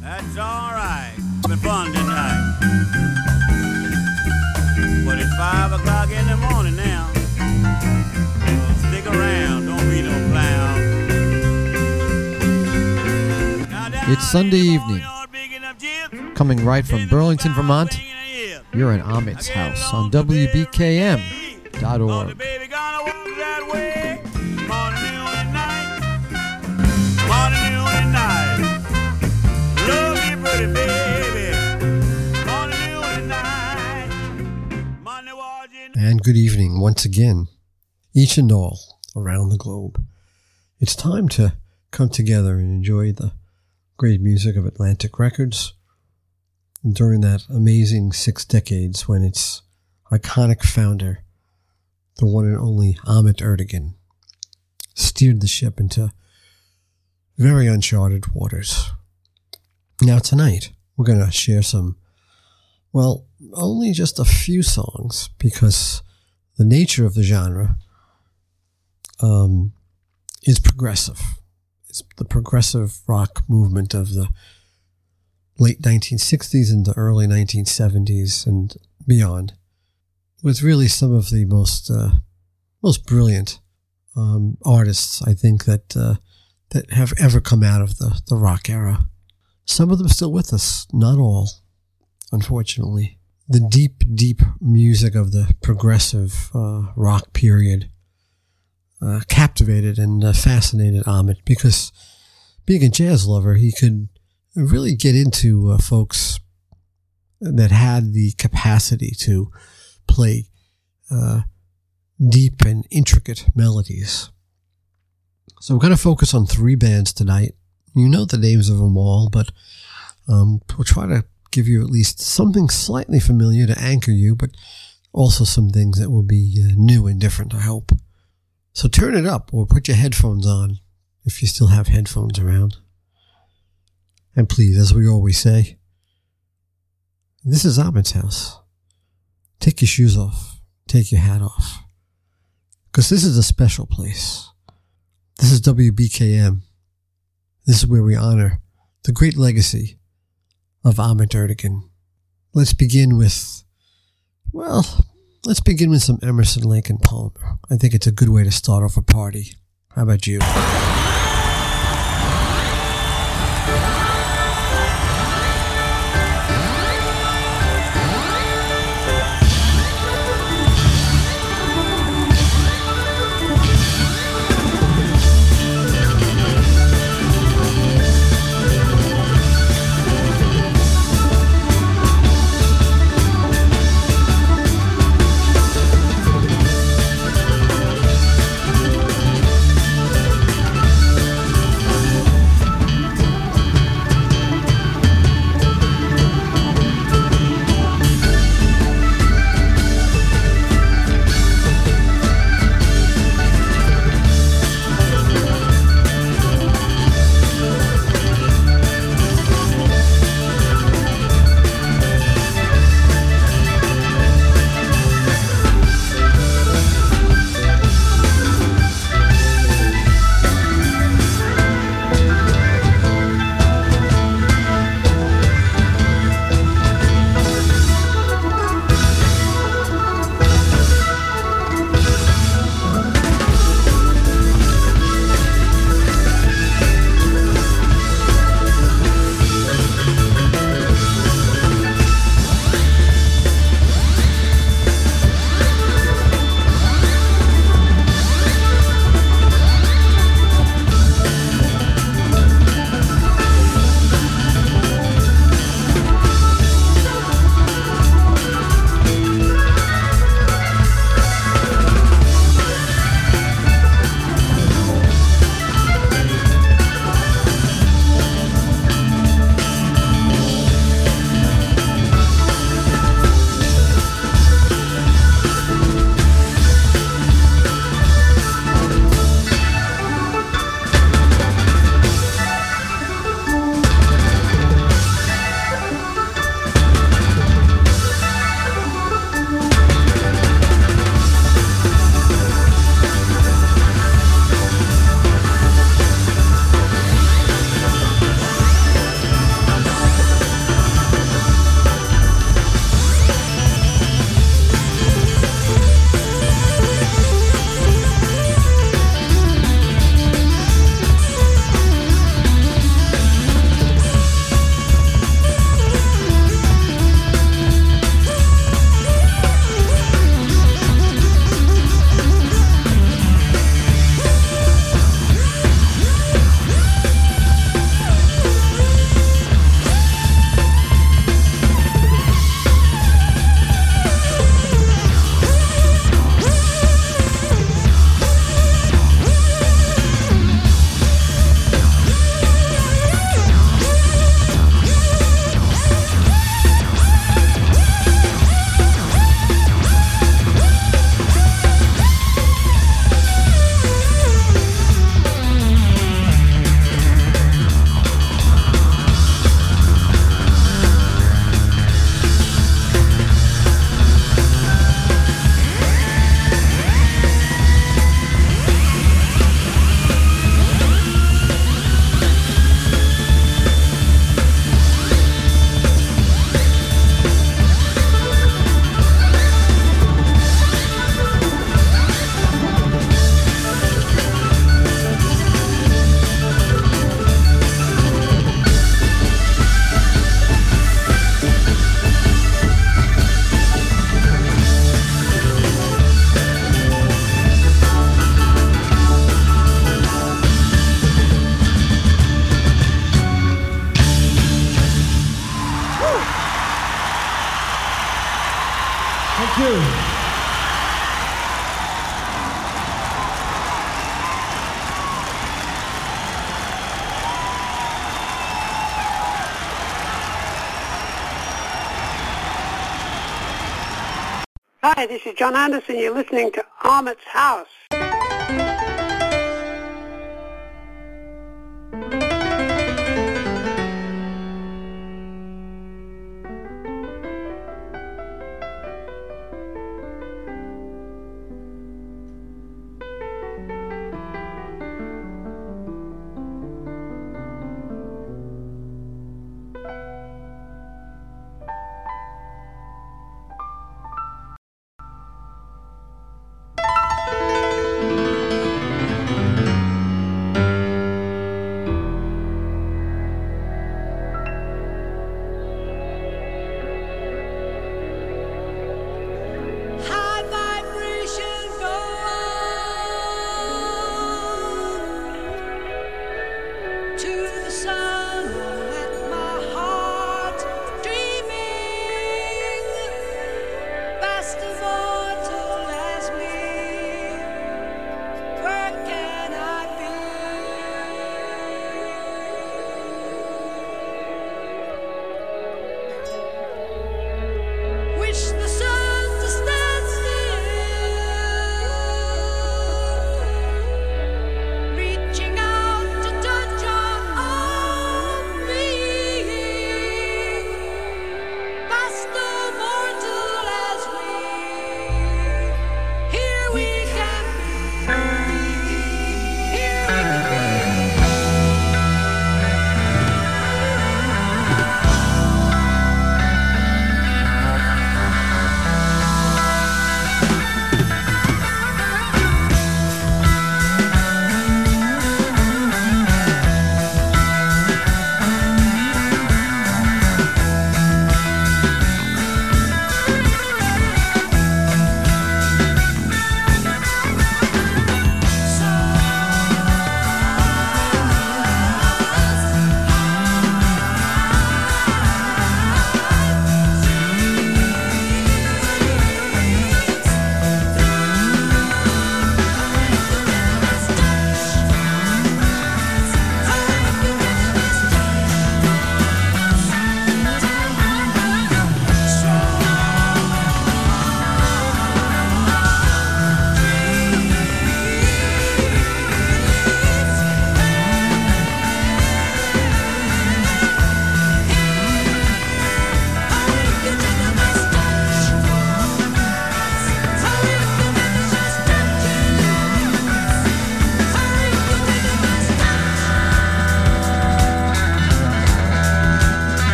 That's all right. It's been fun tonight. But it's five o'clock in the morning now. So stick around. Don't be no clown. It's Sunday evening. barnyard, big enough gyps, Coming right from Burlington, Vermont, singing a hymn. you're in Ahmet's house on WBKM.org. good evening once again, each and all around the globe. It's time to come together and enjoy the great music of Atlantic Records during that amazing six decades when its iconic founder, the one and only Ahmet Ertegun, steered the ship into very uncharted waters. Now, tonight, we're going to share some, well, only just a few songs because the nature of the genre um, is progressive. It's the progressive rock movement of the late 1960s and the early 1970s and beyond, with really some of the most uh, most brilliant um, artists I think that uh, that have ever come out of the the rock era. Some of them still with us, not all, unfortunately. The deep, deep music of the progressive uh, rock period uh, captivated and uh, fascinated Ahmet because being a jazz lover, he could really get into uh, folks that had the capacity to play uh, deep and intricate melodies. So we're going to focus on three bands tonight. You know the names of them all, but um, we'll try to give you at least something slightly familiar to anchor you, but also some things that will be uh, new and different, I hope. So turn it up or put your headphones on if you still have headphones around. And please, as we always say, this is Ahmet's house. Take your shoes off, take your hat off, because this is a special place. This is WBKM. This is where we honor the great legacy of Ahmet Ertegun. Let's begin with, well, let's begin with some Emerson, Lake, and Palmer. I think it's a good way to start off a party. How about you? This is Jon Anderson. You're listening to Ahmet's House.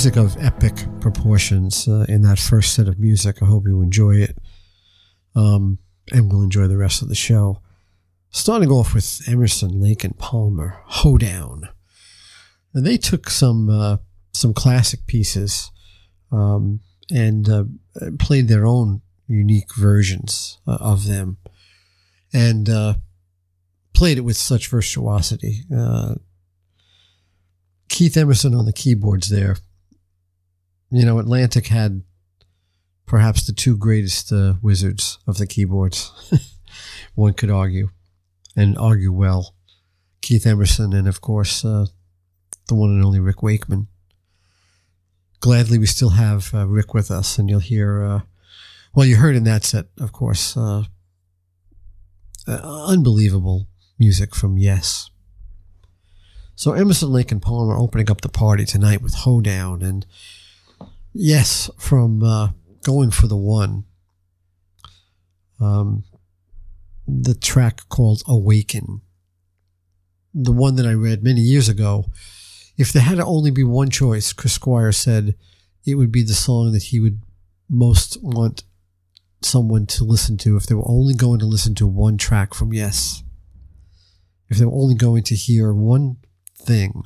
Music of epic proportions uh, in that first set of music. I hope you enjoy it. Um, and we'll enjoy the rest of the show. Starting off with Emerson, Lake, and Palmer, Hoedown. And they took some uh, some classic pieces um, and uh, played their own unique versions uh, of them, and uh, played it with such virtuosity. Uh, Keith Emerson on the keyboards there. You know, Atlantic had perhaps the two greatest uh, wizards of the keyboards. One could argue, and argue well. Keith Emerson, and of course, uh, the one and only Rick Wakeman. Gladly, we still have uh, Rick with us, and you'll hear, uh, well, you heard in that set, of course, uh, uh, unbelievable music from Yes. So Emerson, Lake, and Palmer opening up the party tonight with Hoedown, and yes, from uh, Going for the One, um, the track called Awaken, the one that I read many years ago. If there had to only be one choice, Chris Squire said it would be the song that he would most want someone to listen to if they were only going to listen to one track from Yes. If they were only going to hear one thing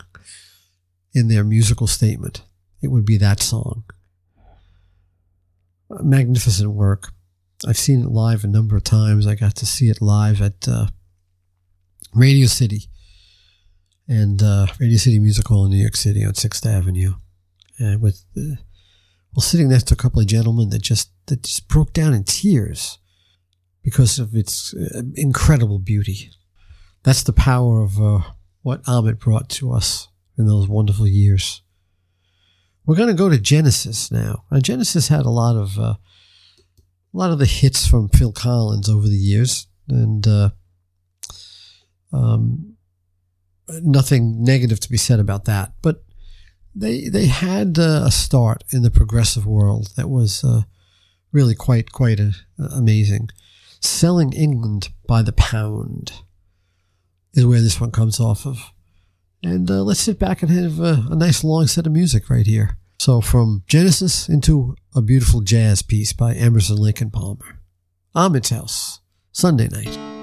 in their musical statement, it would be that song. Magnificent work. I've seen it live a number of times. I got to see it live at uh, Radio City and uh, Radio City Music Hall in New York City on Sixth Avenue, and with uh, well, sitting next to a couple of gentlemen that just that just broke down in tears because of its uh, incredible beauty. That's the power of uh, what Ahmet brought to us in those wonderful years. We're going to go to Genesis now. Uh, Genesis had a lot of uh, a lot of the hits from Phil Collins over the years, and uh, um, nothing negative to be said about that. But they they had uh, a start in the progressive world that was uh, really quite quite uh amazing. Selling England by the pound is where this one comes off of. And uh, let's sit back and have a, a nice long set of music right here. So, from Genesis into a beautiful jazz piece by Emerson Lake and Palmer. Ahmet's House, Sunday night.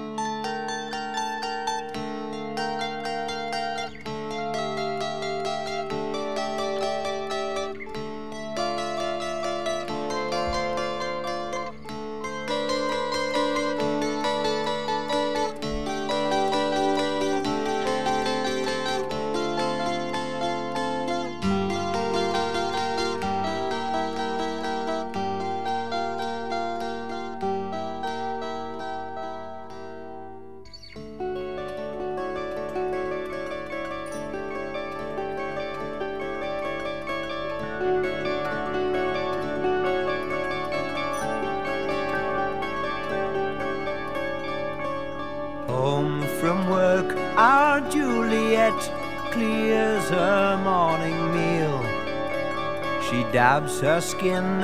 Quickly as her morning meal. She dabs her skin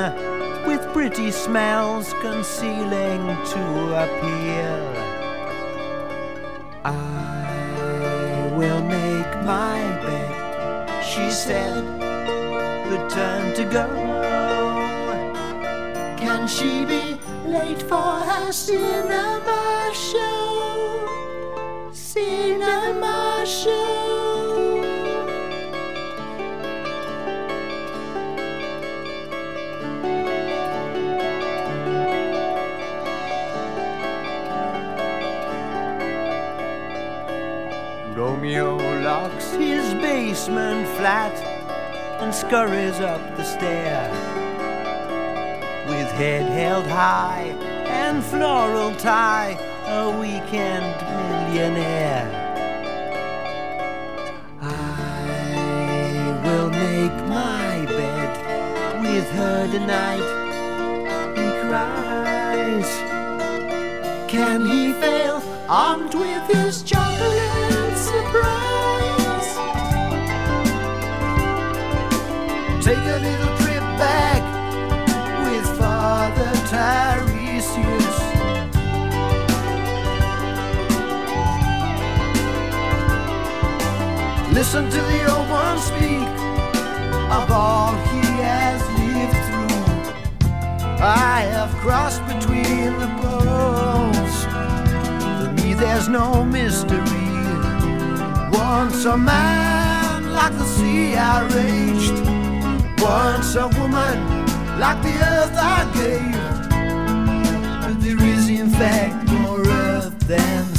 with pretty smells concealing to appeal. I will make my bed, she said, the turn to go. Can she be late for her cinema flat and scurries up the stair with head held high and floral tie, a weekend millionaire. Listen to the old one speak of all he has lived through. I have crossed between the poles. For me, there's no mystery. Once a man like the sea I raged. Once a woman like the earth I gave. But there is, in fact, more earth than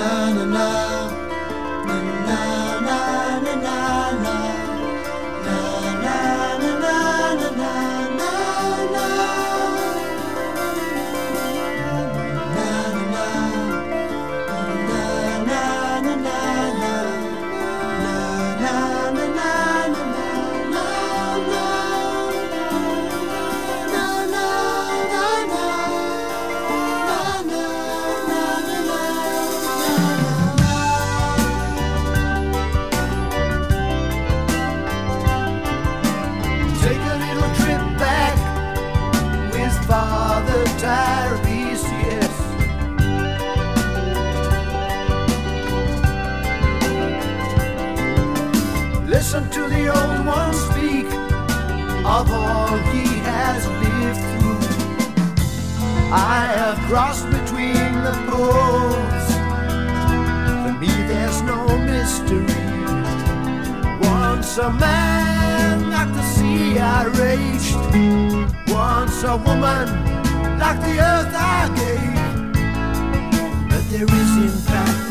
sea. Take I have crossed between the poles. For me, there's no mystery. Once a man like the sea I raged. Once a woman like the earth I gave. But there is in fact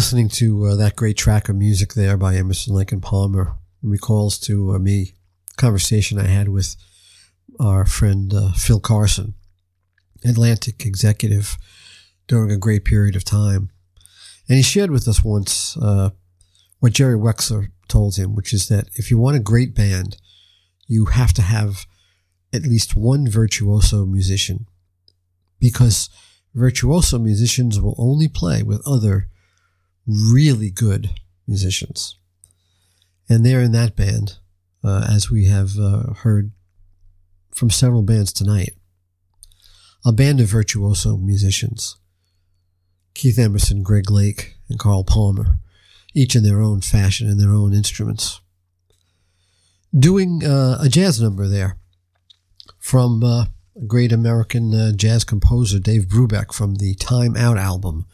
listening to uh, that great track of music there by Emerson Lake and Palmer recalls to uh, me a conversation I had with our friend uh, Phil Carson, Atlantic executive during a great period of time. And he shared with us once uh, what Jerry Wexler told him, which is that if you want a great band, you have to have at least one virtuoso musician because virtuoso musicians will only play with other really good musicians. And they're in that band, uh, as we have uh, heard from several bands tonight. A band of virtuoso musicians. Keith Emerson, Greg Lake, and Carl Palmer, each in their own fashion and their own instruments. Doing uh, a jazz number there from uh, a great American uh, jazz composer, Dave Brubeck, from the Time Out album,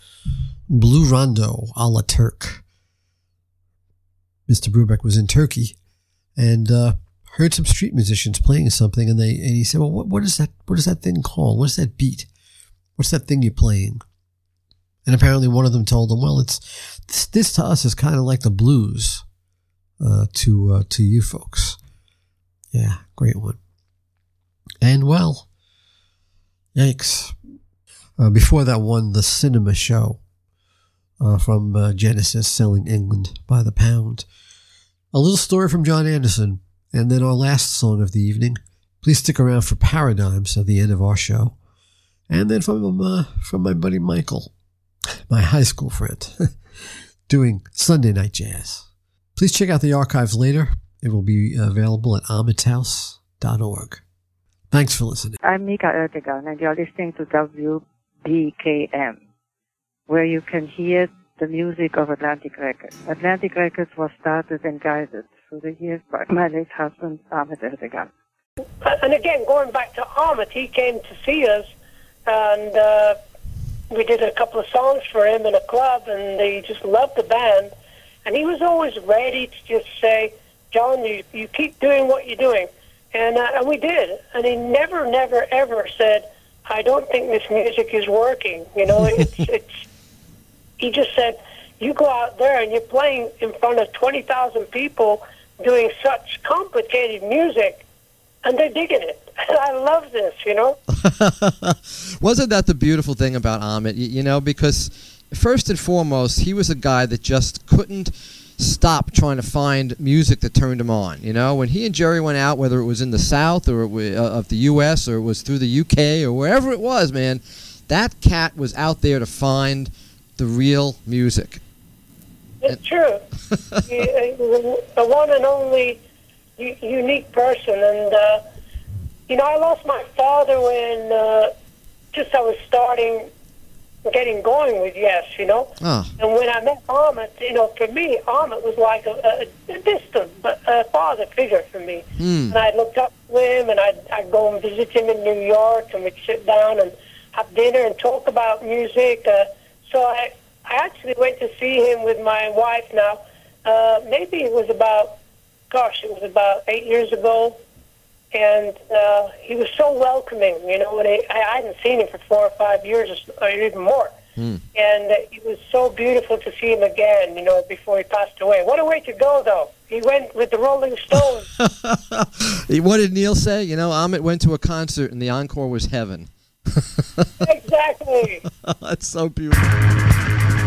Blue Rondo a la Turk. Mr. Brubeck was in Turkey and uh, heard some street musicians playing something, and they and he said, "Well, what, what is that? What is that thing called? What's that beat? What's that thing you're playing?" And apparently, one of them told him, "Well, it's this, this to us is kind of like the blues uh, to uh, to you folks." Yeah, great one. And well, yikes! Uh, before that one, the cinema show uh, from uh, Genesis, selling England by the pound. A little story from Jon Anderson, and then our last song of the evening. Please stick around for Paradigms at the end of our show, and then from uh, from my buddy Michael, my high school friend, doing Sunday Night Jazz. Please check out the archives later. It will be available at amithouse.org. Thanks for listening. I'm Mica Ertegun, and you're listening to WBKM, where you can hear the music of Atlantic Records. Atlantic Records was started and guided through the years by my late husband, Ahmet Ertegun. And again, going back to Ahmet, he came to see us, and uh, we did a couple of songs for him in a club, and he just loved the band. And he was always ready to just say, John, you, you keep doing what you're doing. And, uh, and we did. And he never, never, ever said, I don't think this music is working. You know, it's, it's, he just said, you go out there and you're playing in front of 20,000 people doing such complicated music, and they're digging it. I love this, you know? Wasn't that the beautiful thing about Ahmet? You, know, because first and foremost, he was a guy that just couldn't stop trying to find music that turned him on. You know, when he and Jerry went out, whether it was in the South or uh, of the U.S. or it was through the UK or wherever it was, man, that cat was out there to find the real music. It's true. He- he a one and only unique person. And, uh, you know, I lost my father when uh, just I was starting getting going with Yes, you know? Oh, And when I met Ahmet, you know, for me, Ahmet was like a, a, a distant but a father figure for me. Hmm. And I looked up to him, and I'd, I'd go and visit him in New York, and we'd sit down and have dinner and talk about music. Uh, so I, I actually went to see him with my wife now. Uh, maybe it was about, gosh, it was about eight years ago. And uh, he was so welcoming, you know. And I, I hadn't seen him for four or five years, or even more. And uh, it was so beautiful to see him again, you know, before he passed away. What a way to go, though. He went with the Rolling Stones. what did Neil say? You know, Ahmet went to a concert and the encore was heaven. Exactly. That's so beautiful.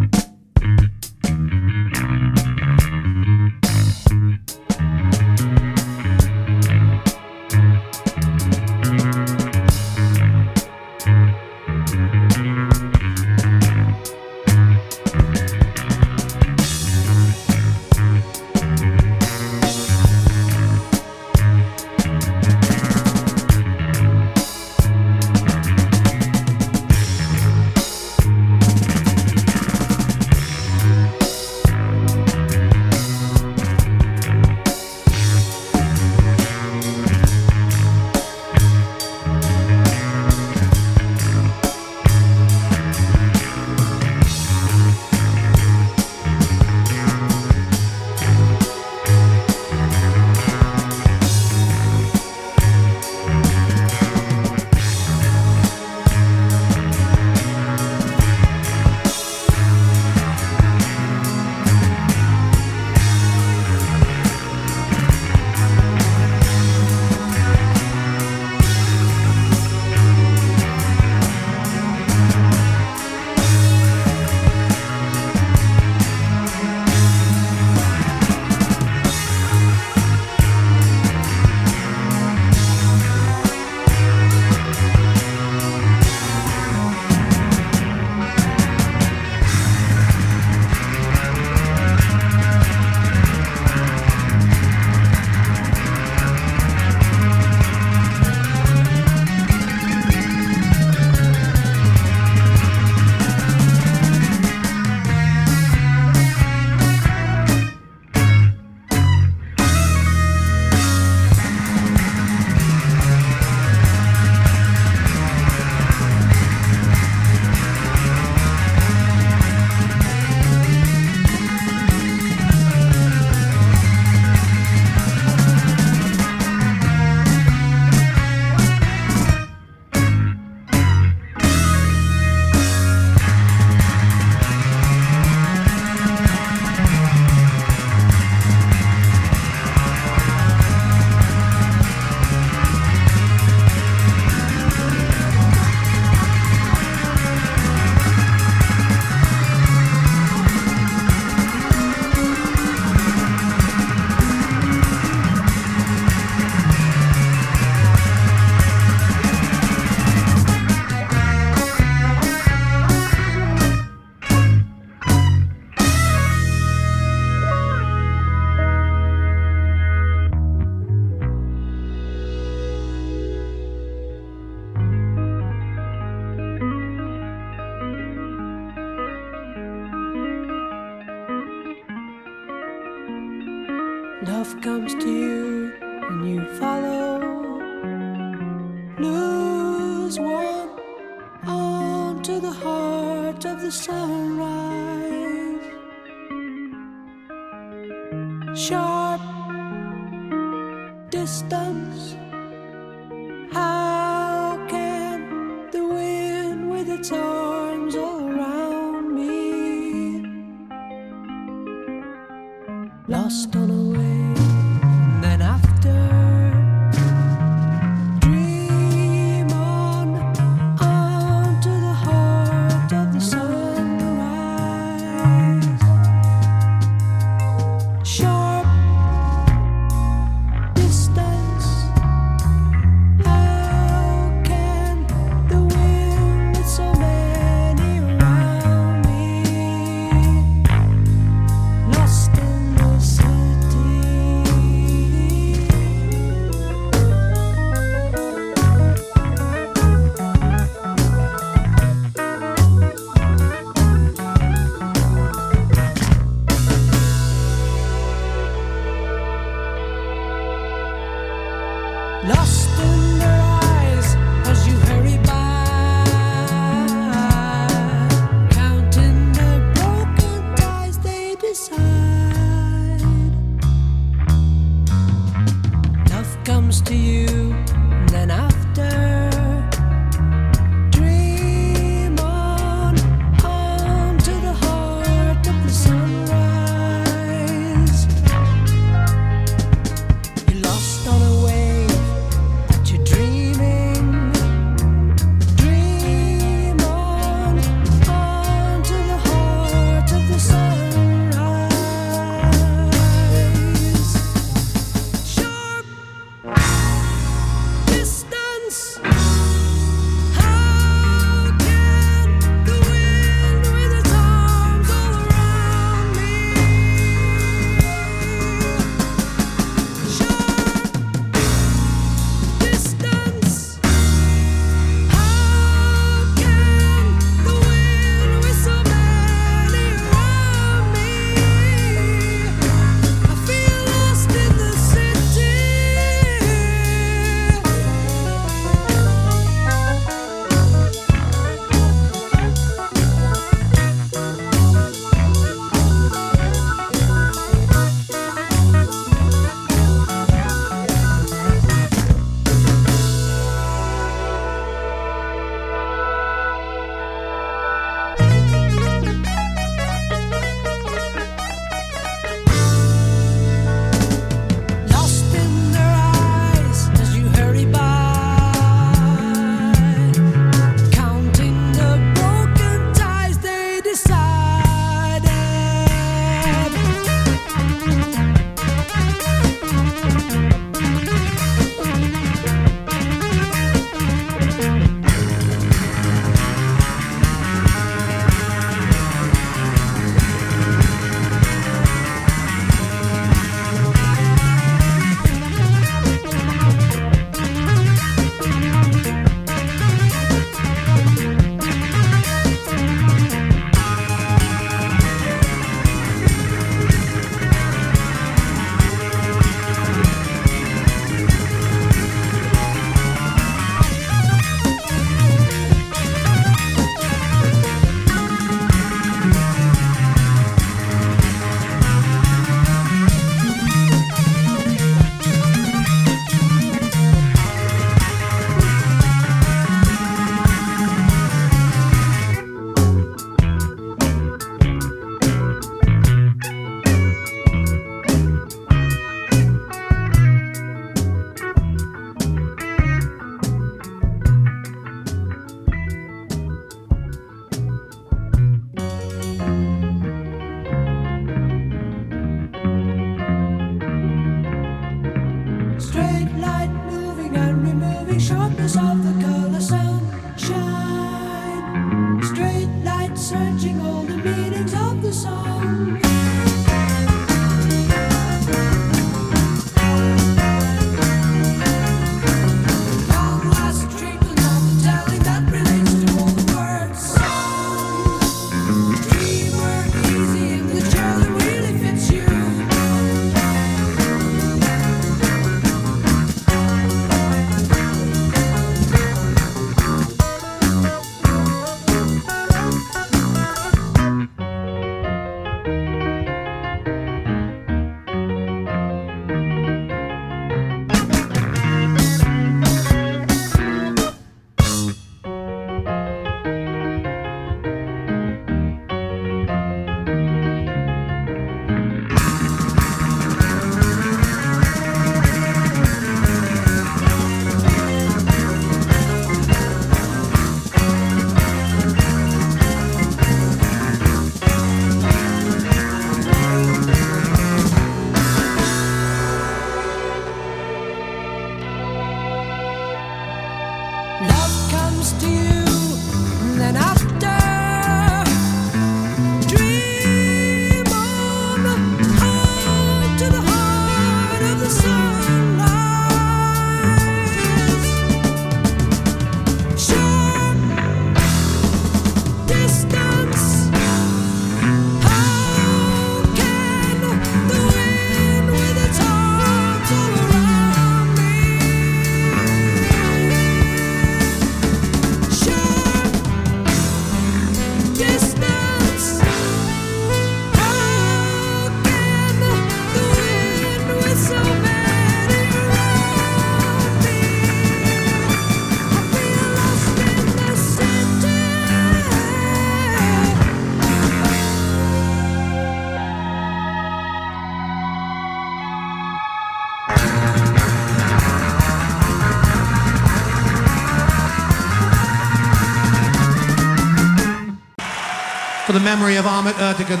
Memory of Ahmet Ertegun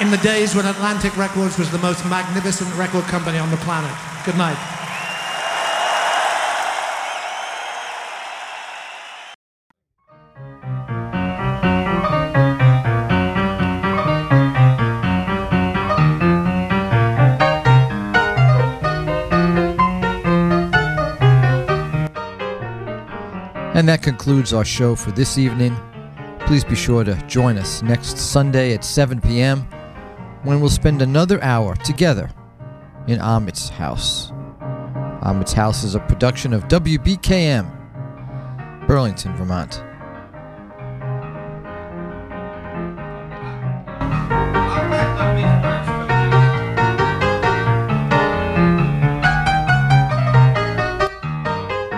in the days when Atlantic Records was the most magnificent record company on the planet. Good night. And that concludes our show for this evening. Please be sure to join us next Sunday at 7 p.m. when we'll spend another hour together in Ahmet's house. Ahmet's house is a production of WBKM, Burlington, Vermont.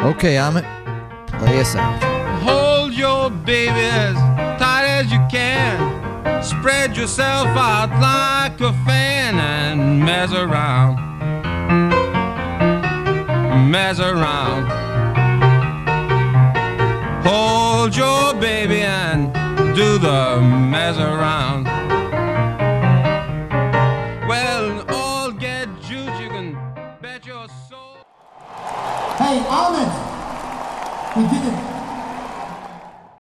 Okay, Ahmet, play us out. Hold baby as tight as you can. Spread yourself out like a fan and mess around. Mess around. Hold your baby and do the mess around. Well, all get juice, you can bet your soul. Hey, it.